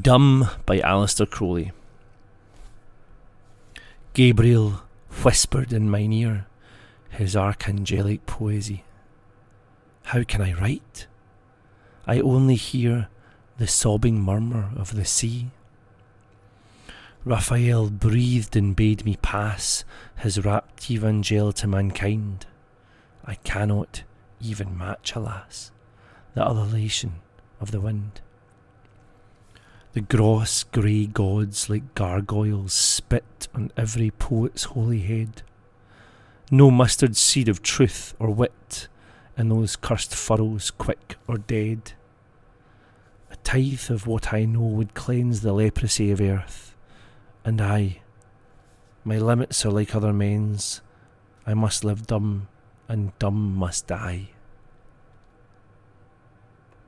Dumb by Aleister Crowley. Gabriel whispered in mine ear his archangelic poesy. How can I write? I only hear the sobbing murmur of the sea. Raphael breathed and bade me pass his rapt evangel to mankind. I cannot even match, alas, the ululation of the wind. The gross grey gods like gargoyles spit on every poet's holy head. No mustard seed of truth or wit in those cursed furrows, quick or dead. A tithe of what I know would cleanse the leprosy of earth, and I, my limits are like other men's. I must live dumb, and dumb must die.